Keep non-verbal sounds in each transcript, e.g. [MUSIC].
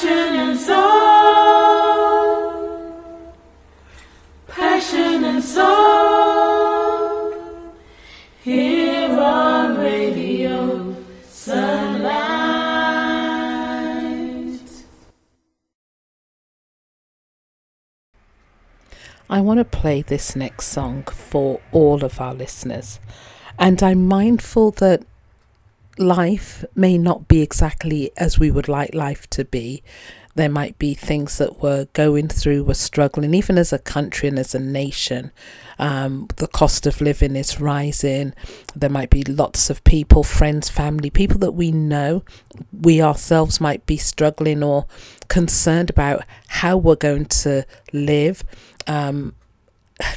Passion and soul. Passion and soul. Here on Radio Sunlight. I want to play this next song for all of our listeners. And I'm mindful that life may not be exactly as we would like life to be. There might be things that we're going through, we're struggling, even as a country and as a nation. Um, the cost of living is rising. There might be lots of people, friends, family, people that we know. We ourselves might be struggling or concerned about how we're going to live. Um,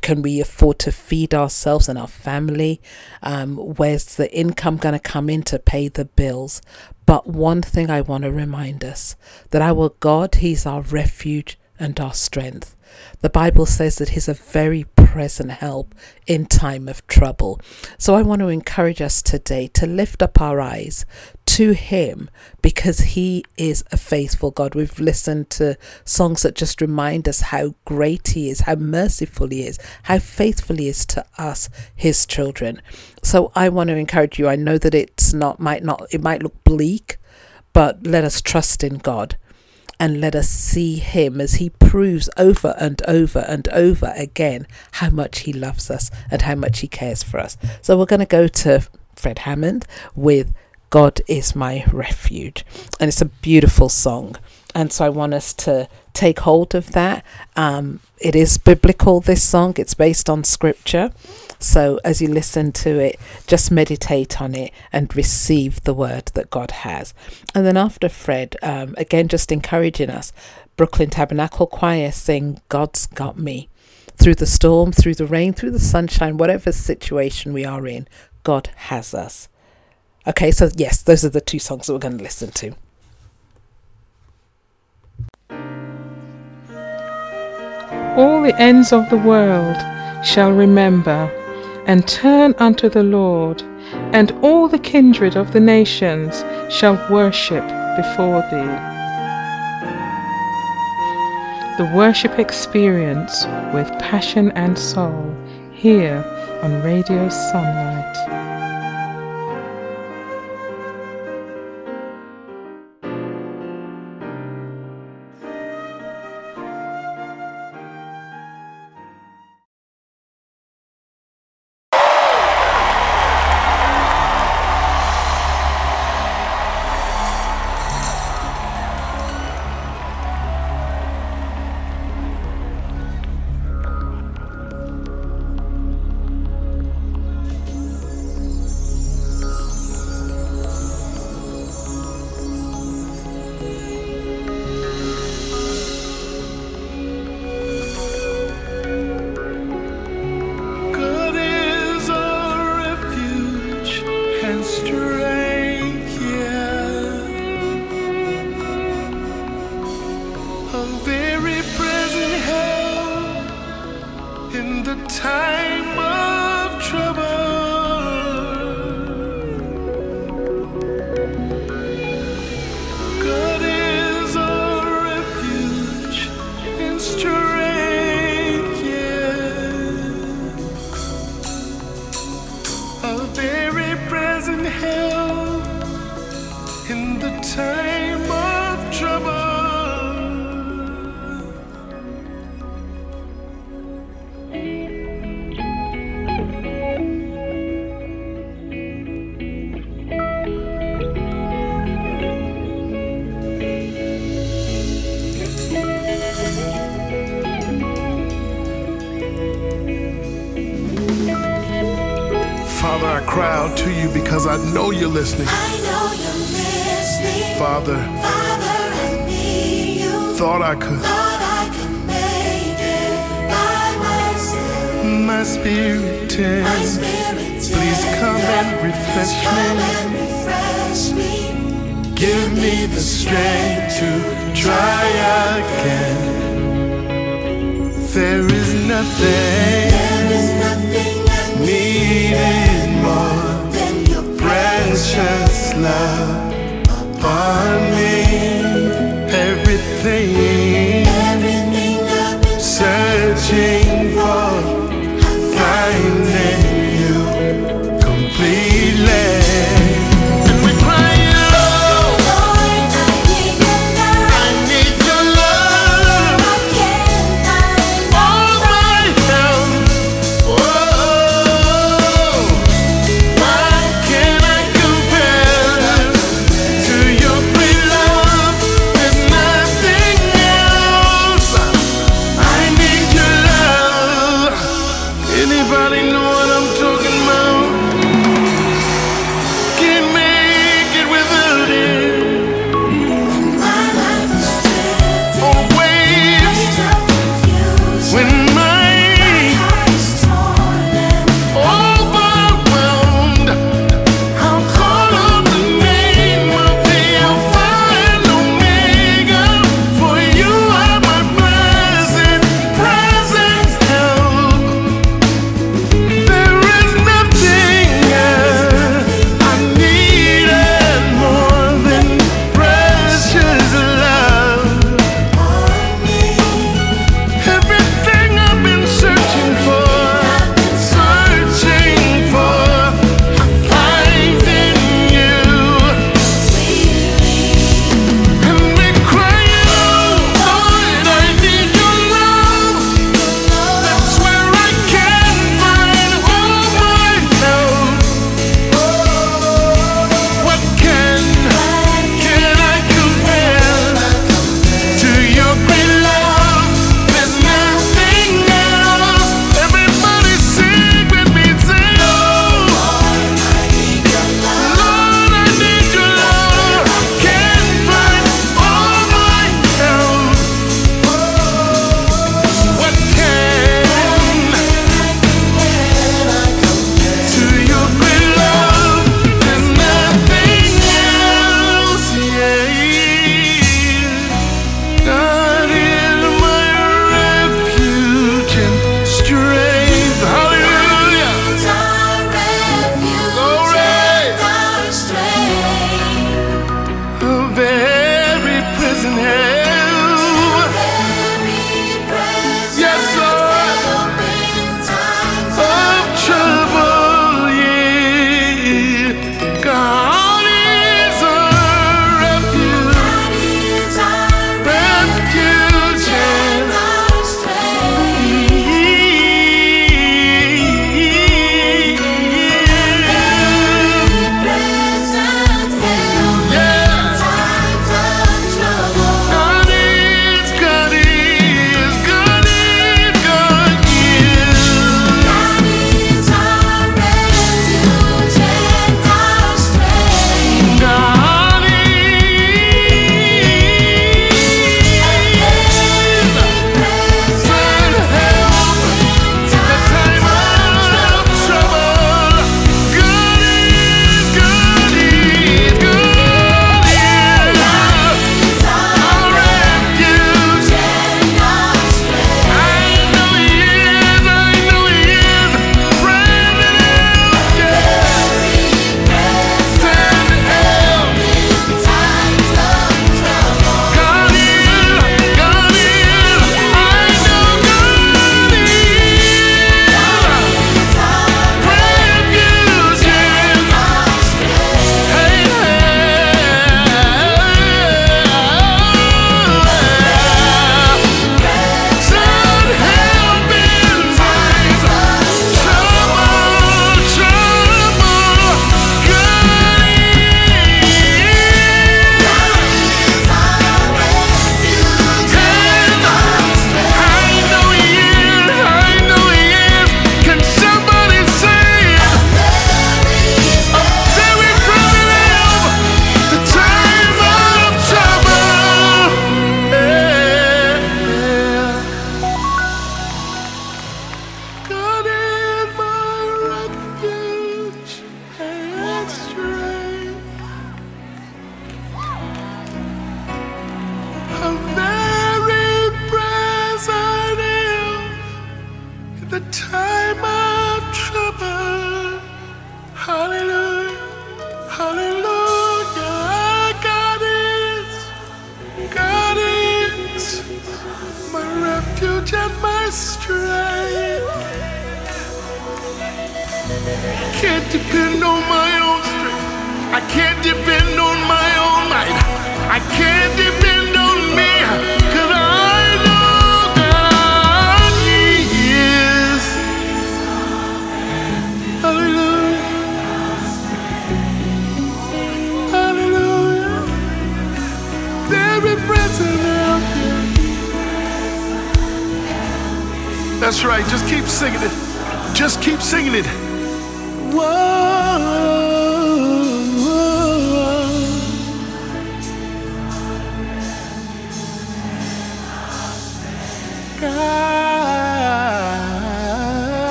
can we afford to feed ourselves and our family? Um, where's the income going to come in to pay the bills? But one thing I want to remind us that our God, He's our refuge and our strength. The Bible says that He's a very present help in time of trouble. So I want to encourage us today to lift up our eyes to Him because He is a faithful God. We've listened to songs that just remind us how great He is, how merciful He is, how faithful He is to us, His children. So I want to encourage you. I know that it's not, might not, it might look bleak, but let us trust in God and let us see him as he proves over and over and over again how much he loves us and how much he cares for us. So we're going to go to Fred Hammond with God is my refuge. And it's a beautiful song. And so I want us to take hold of that. Um, it is biblical, this song, it's based on scripture. So as you listen to it, just meditate on it and receive the word that God has. And then after Fred, um, again, just encouraging us, Brooklyn Tabernacle Choir sing, God's Got Me. Through the storm, through the rain, through the sunshine, whatever situation we are in, God has us. Okay, so yes, those are the two songs that we're going to listen to. All the ends of the world shall remember and turn unto the Lord, and all the kindred of the nations shall worship before thee. The worship experience with passion and soul here on Radio Sunlight. Know you're listening. I know you're listening. Father, Father, I need you. thought I could. Thought I could make it by myself. My spirit My spirit Please come and refresh me. and refresh me. Give me the strength to try again. There is nothing There is nothing needed more precious love upon me. Everything, everything I've been searching. probably know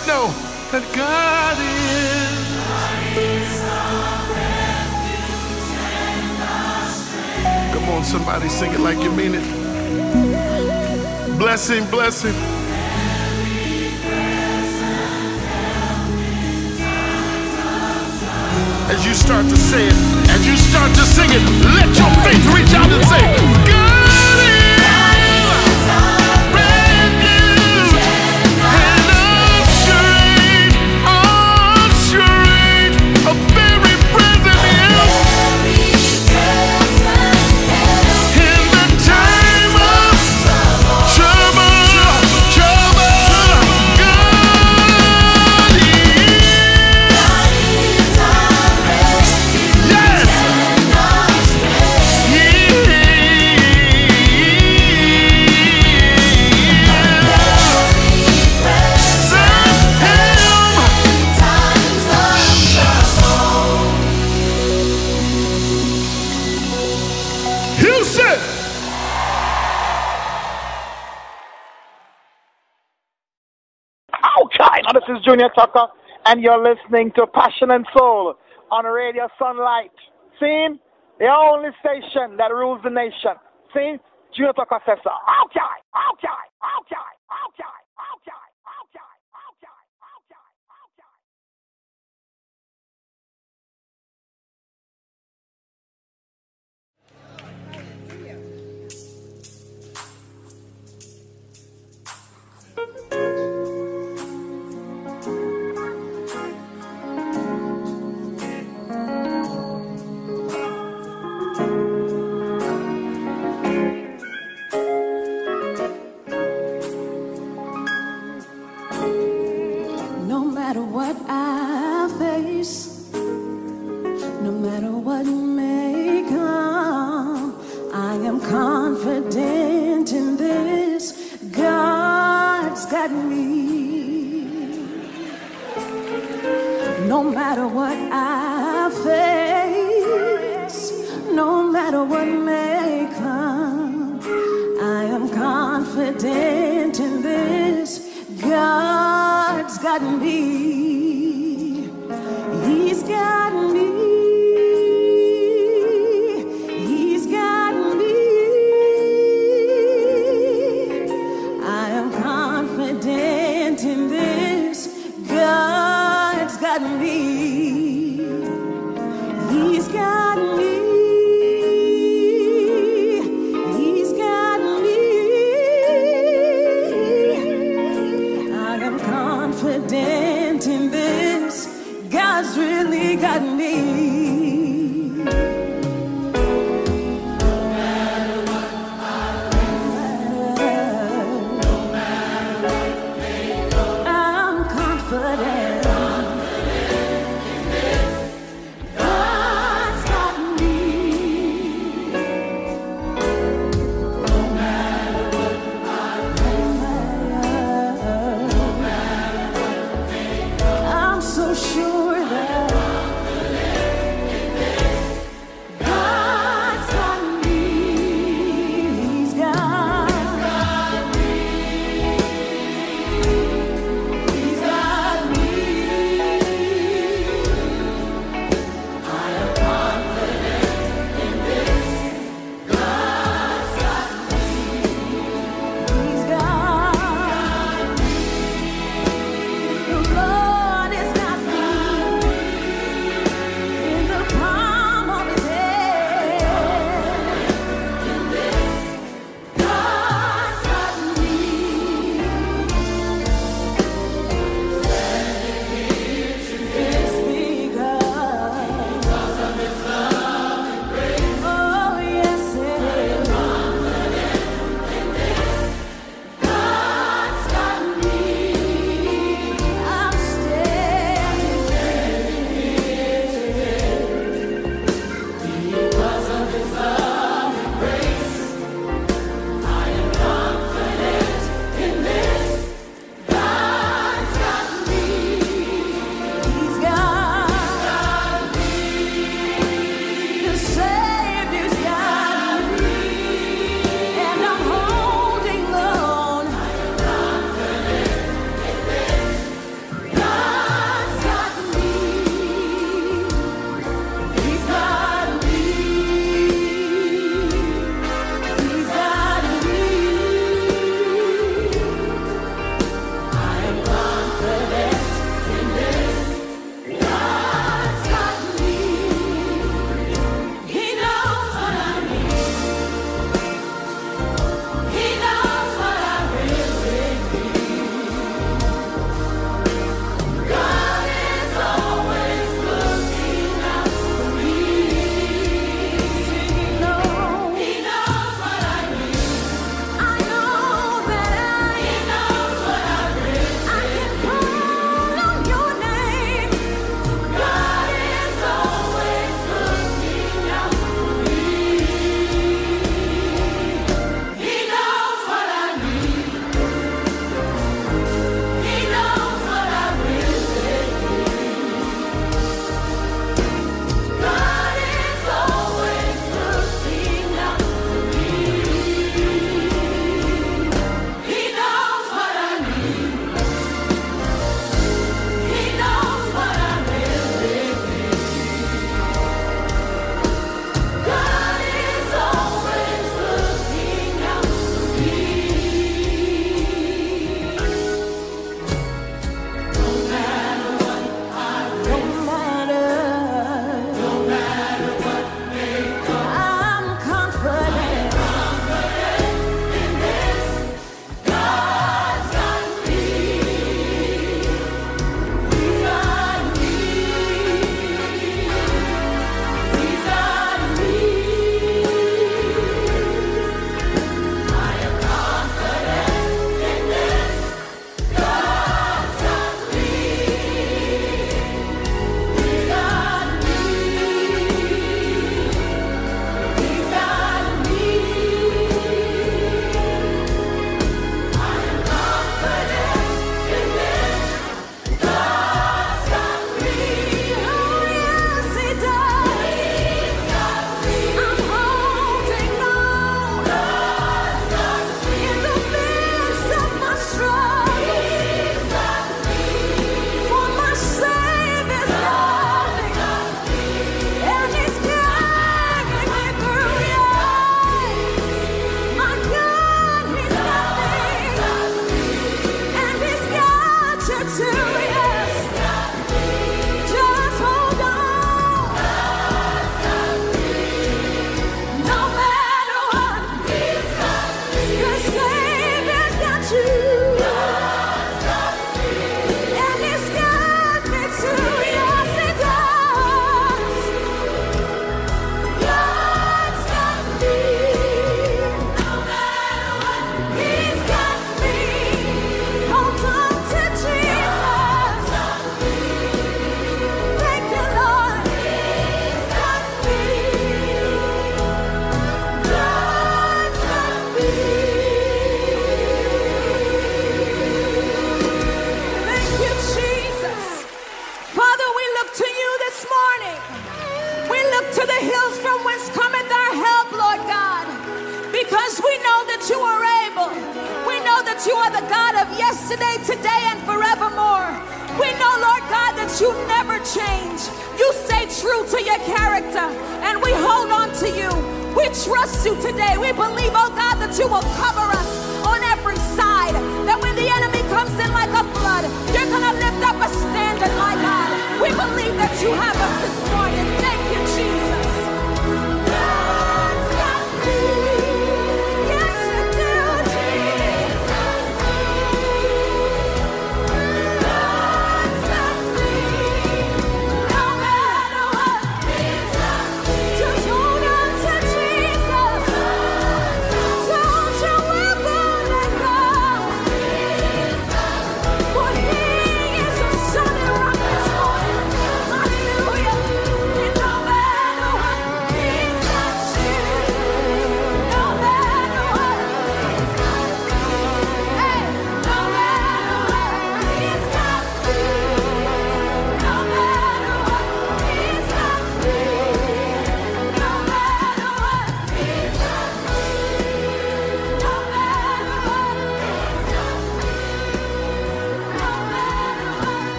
you know that God is. God is Come on, somebody sing it like you mean it. Blessing, blessing. As you start to say it, as you start to sing it, let your faith reach out and say, God. Junior Tucker, and you're listening to Passion and Soul on Radio Sunlight. See? The only station that rules the nation. See? Junior Tucker says so. Okay, okay, okay.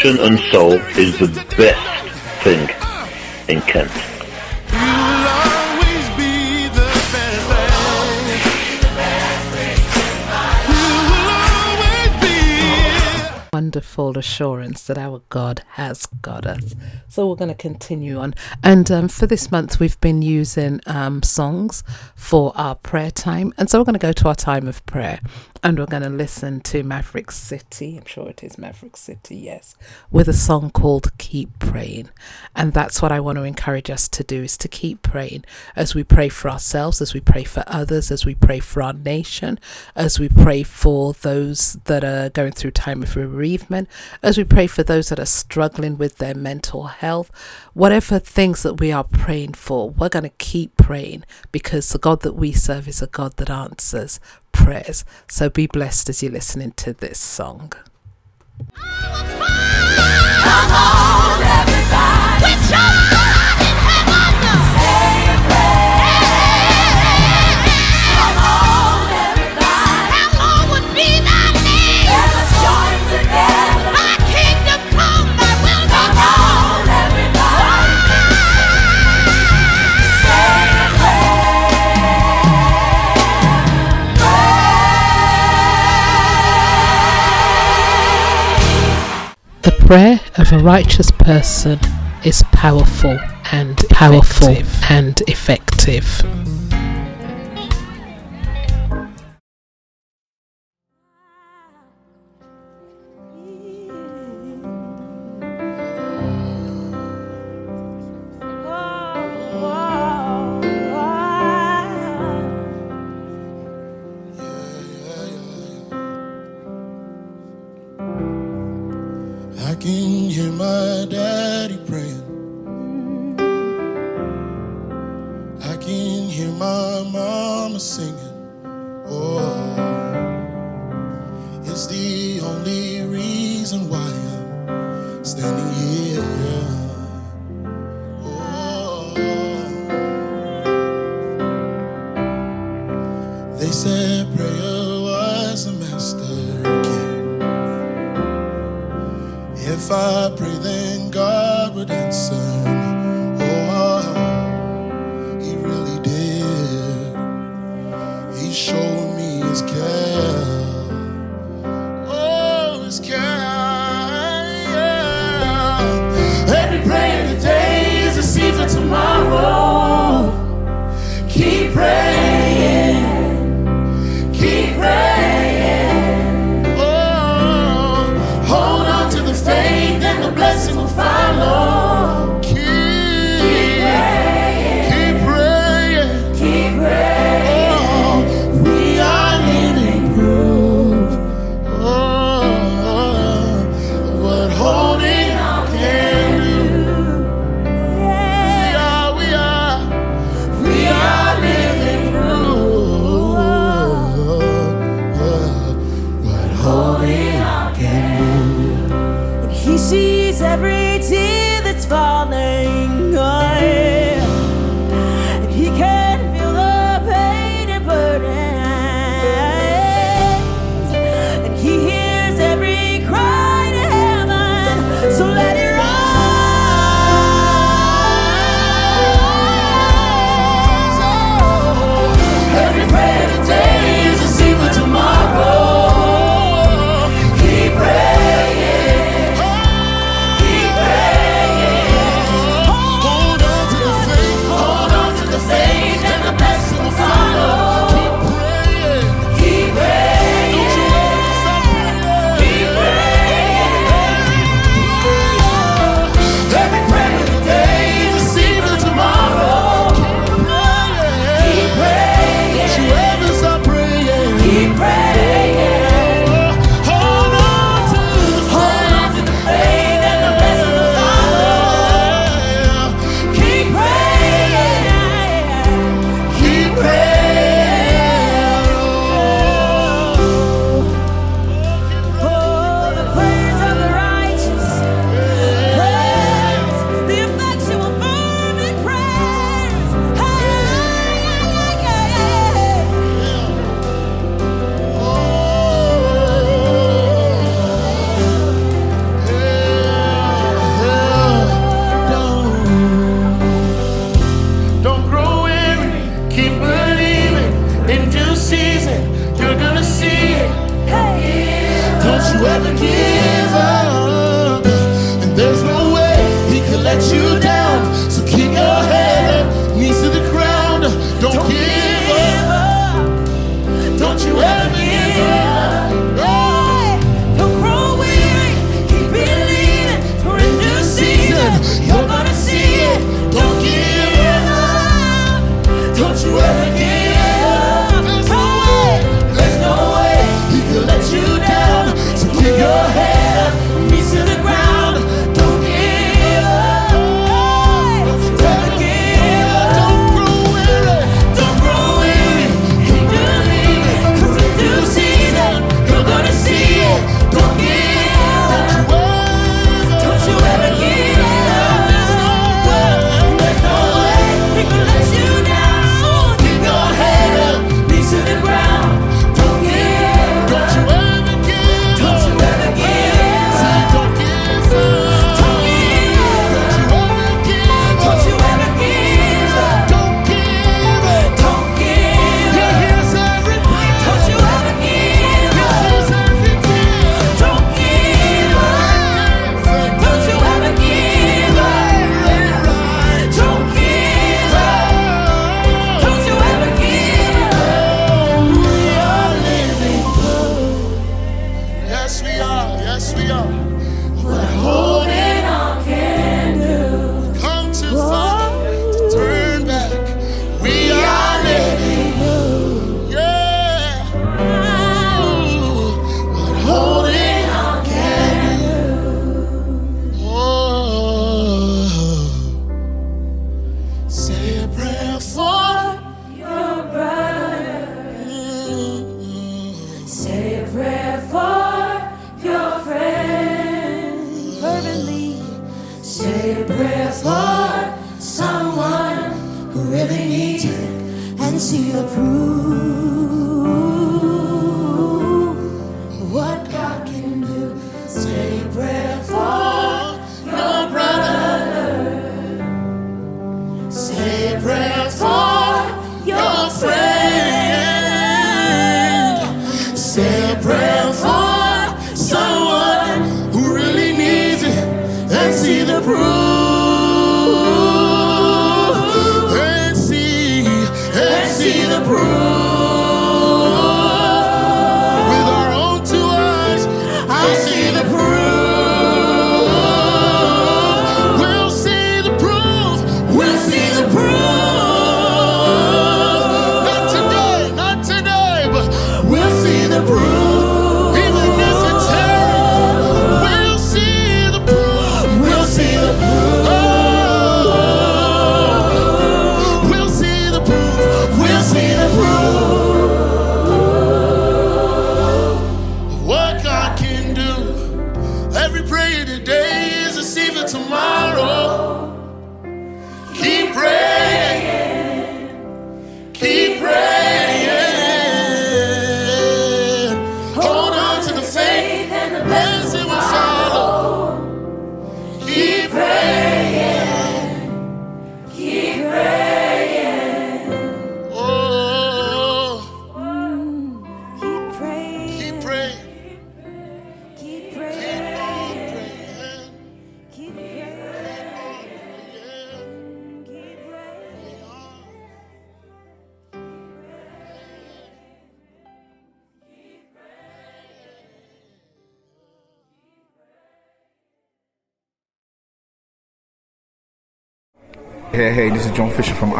Passion and soul is the best thing in Kent. Wonderful assurance that our God has got us. So we're going to continue on. And um, for this month, we've been using um, songs for our prayer time. And so we're going to go to our time of prayer and we're going to listen to Maverick City. I'm sure it is Maverick City, yes, with a song called Keep Praying. And that's what I want to encourage us to do is to keep praying as we pray for ourselves, as we pray for others, as we pray for our nation, as we pray for those that are going through time of bereavement, as we pray for those that are struggling with their mental health, whatever things that we are praying for, we're going to keep praying because the God that we serve is a God that answers prayers. So be blessed as you're listening to this song. Prayer of a righteous person is powerful and powerful and effective. Can hear my daddy praying. I can hear my mama singing. Oh,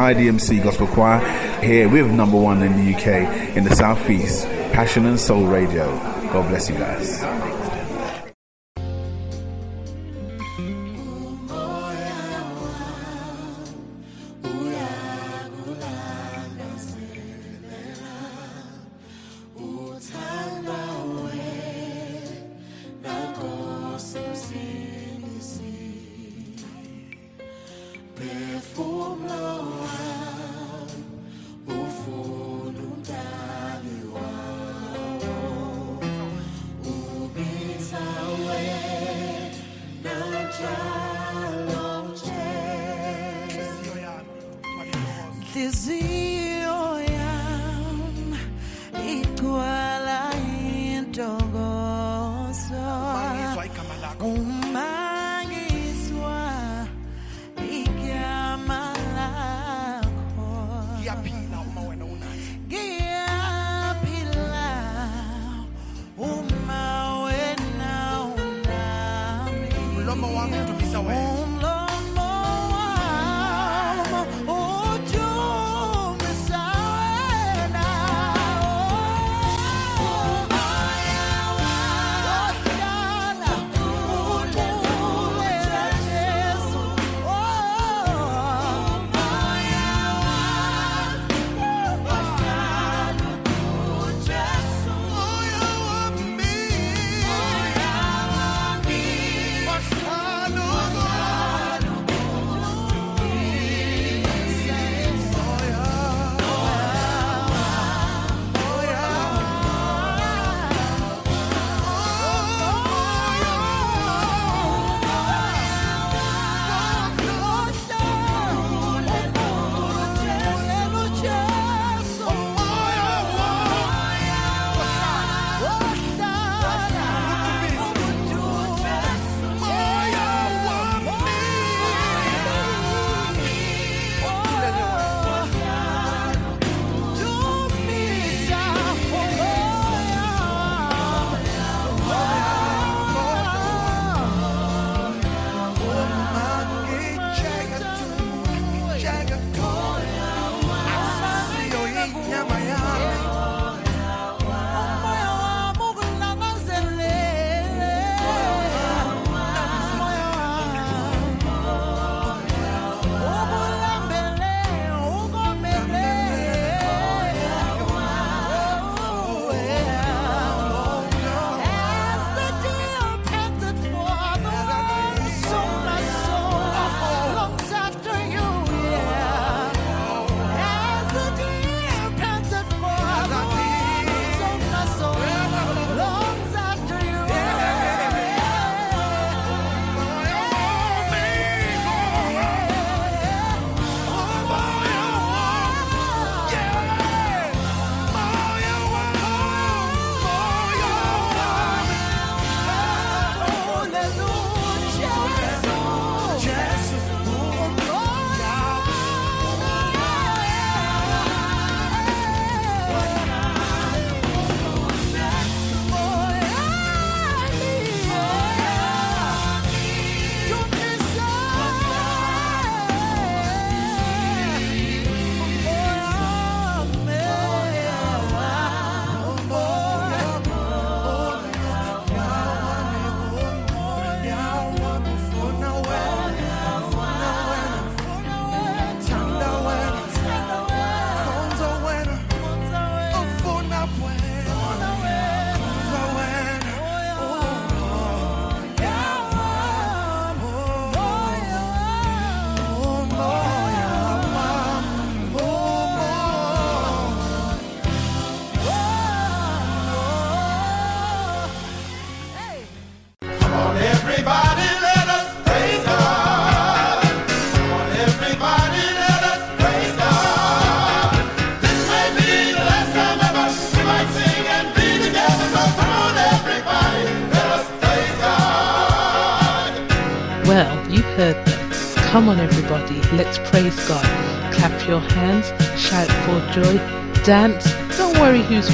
IDMC Gospel Choir here with number one in the UK in the Southeast, Passion and Soul Radio. God bless you guys.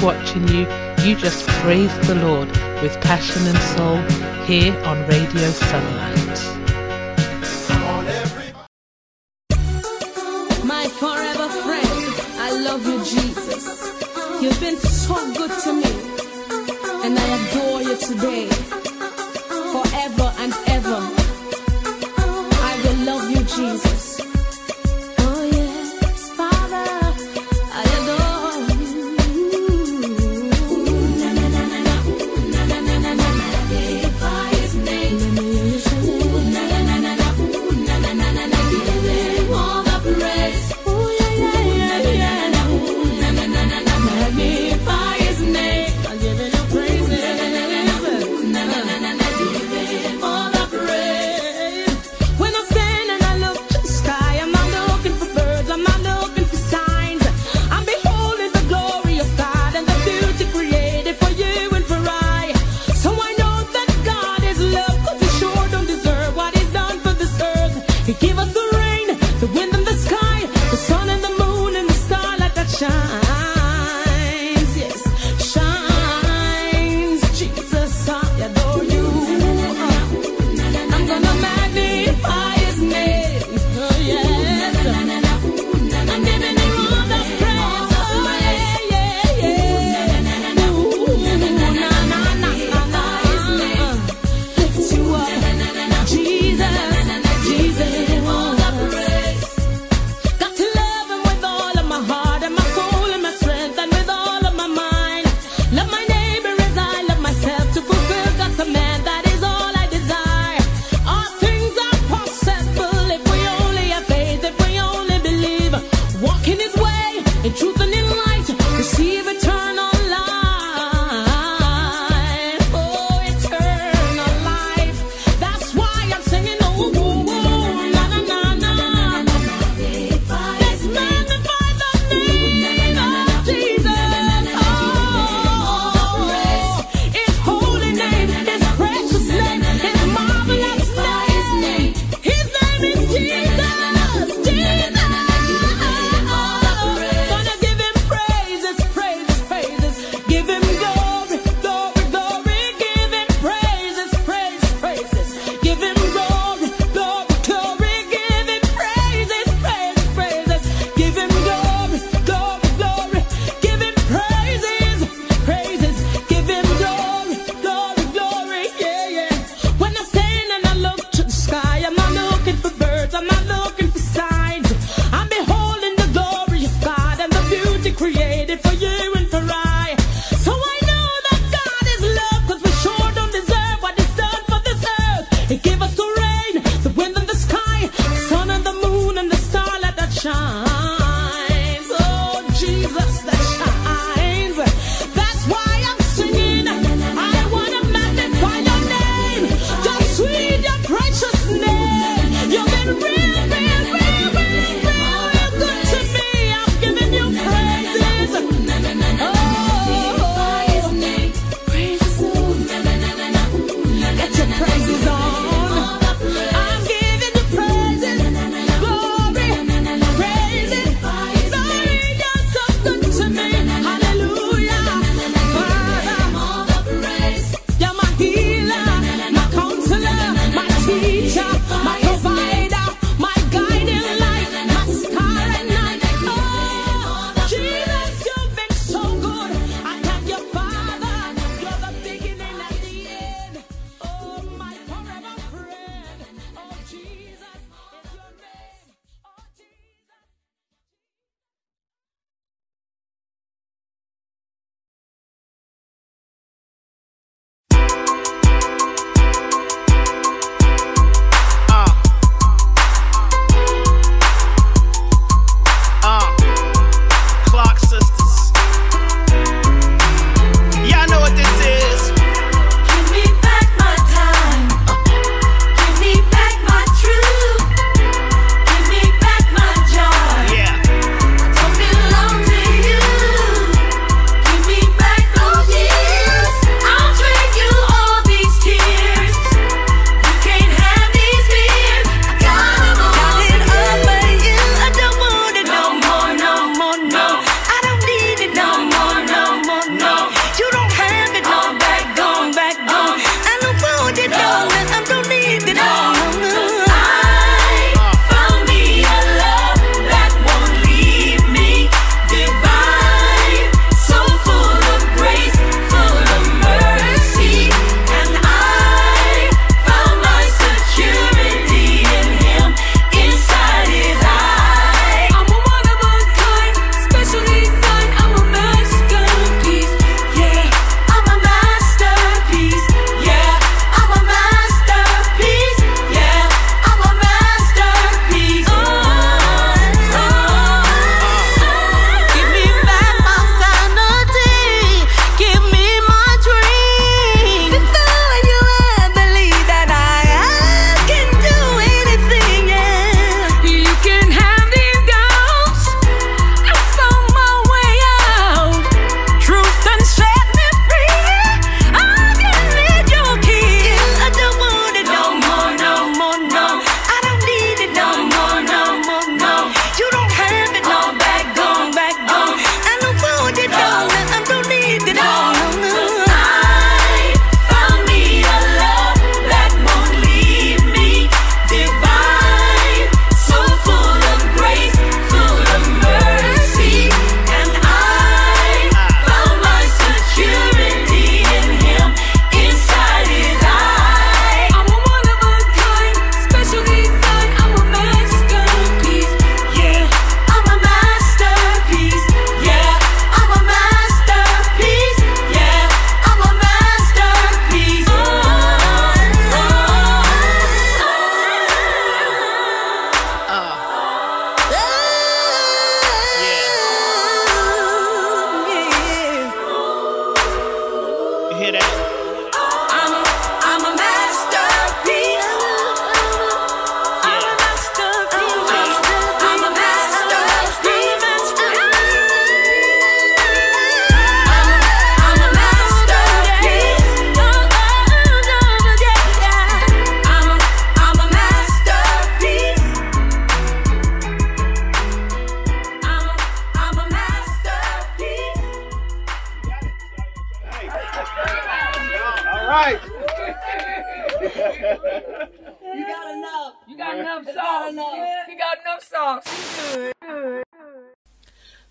watching you. You just praise the Lord with passion and soul here on Radio Sunlight.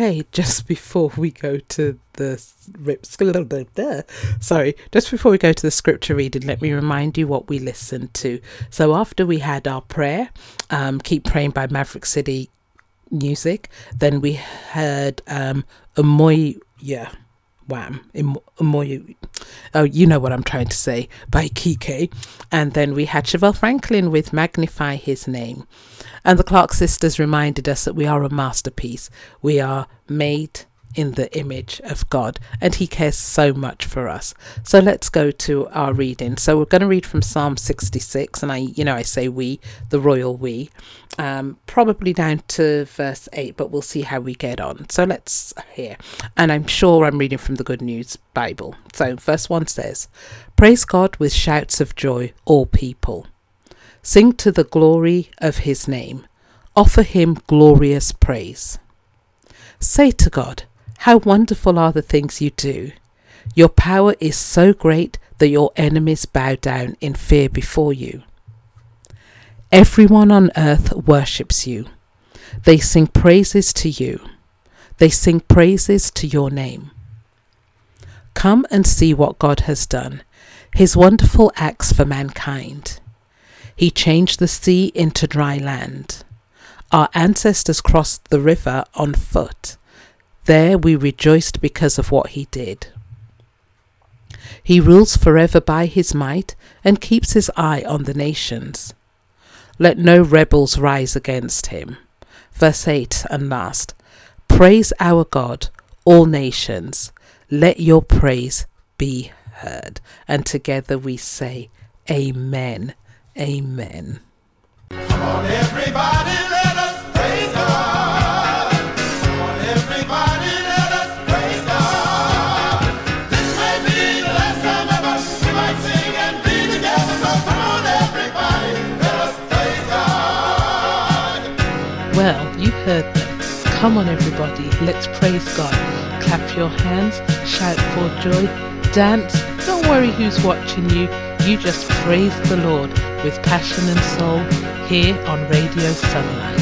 Okay, just before we go to the sorry, just before we go to the scripture reading, let me remind you what we listened to. So after we had our prayer, um, keep praying by Maverick City music, then we heard um, Amoy, yeah, wham, Im- Amoy, oh, you know what I'm trying to say, by Kike, and then we had Chevelle Franklin with Magnify His Name. And the Clark sisters reminded us that we are a masterpiece. We are made in the image of God, and He cares so much for us. So let's go to our reading. So we're going to read from Psalm 66, and I, you know, I say we, the royal we, um, probably down to verse 8, but we'll see how we get on. So let's hear. And I'm sure I'm reading from the Good News Bible. So verse 1 says, Praise God with shouts of joy, all people. Sing to the glory of his name. Offer him glorious praise. Say to God, How wonderful are the things you do! Your power is so great that your enemies bow down in fear before you. Everyone on earth worships you. They sing praises to you. They sing praises to your name. Come and see what God has done, his wonderful acts for mankind. He changed the sea into dry land. Our ancestors crossed the river on foot. There we rejoiced because of what he did. He rules forever by his might and keeps his eye on the nations. Let no rebels rise against him. Verse 8 and last Praise our God, all nations. Let your praise be heard. And together we say, Amen. Amen. Heard them. Come on, everybody, let's praise God. Clap your hands, shout for joy, dance. Don't worry who's watching you. You just praise the Lord with passion and soul here on Radio Sunlight.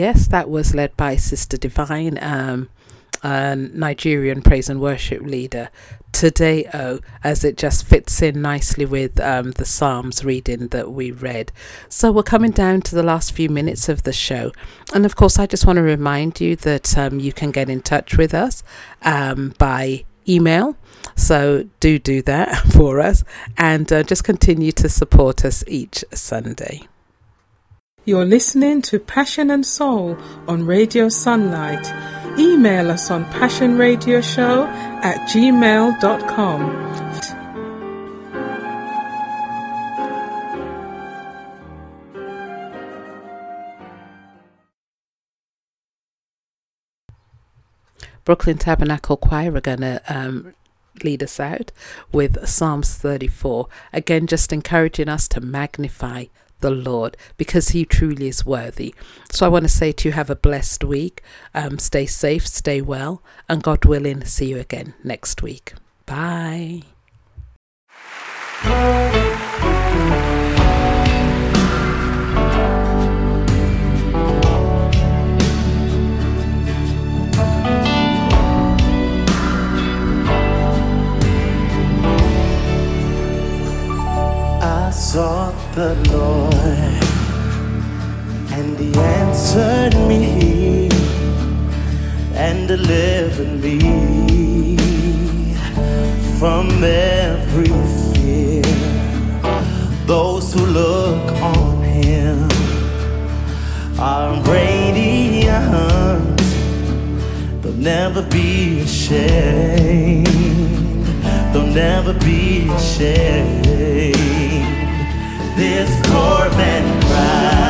Yes, that was led by Sister Divine, um, a Nigerian praise and worship leader. Today, oh, as it just fits in nicely with um, the Psalms reading that we read. So, we're coming down to the last few minutes of the show. And of course, I just want to remind you that um, you can get in touch with us um, by email. So, do do that [LAUGHS] for us and uh, just continue to support us each Sunday. You're listening to Passion and Soul on Radio Sunlight. Email us on passionradioshow at gmail.com. Brooklyn Tabernacle Choir are going to um, lead us out with Psalms 34. Again, just encouraging us to magnify the Lord because He truly is worthy. So I want to say to you, have a blessed week. Um, stay safe, stay well, and God willing, see you again next week. Bye. Sought the Lord, and He answered me and delivered me from every fear. Those who look on Him are radiant, they'll never be ashamed. They'll never be ashamed this torment cries.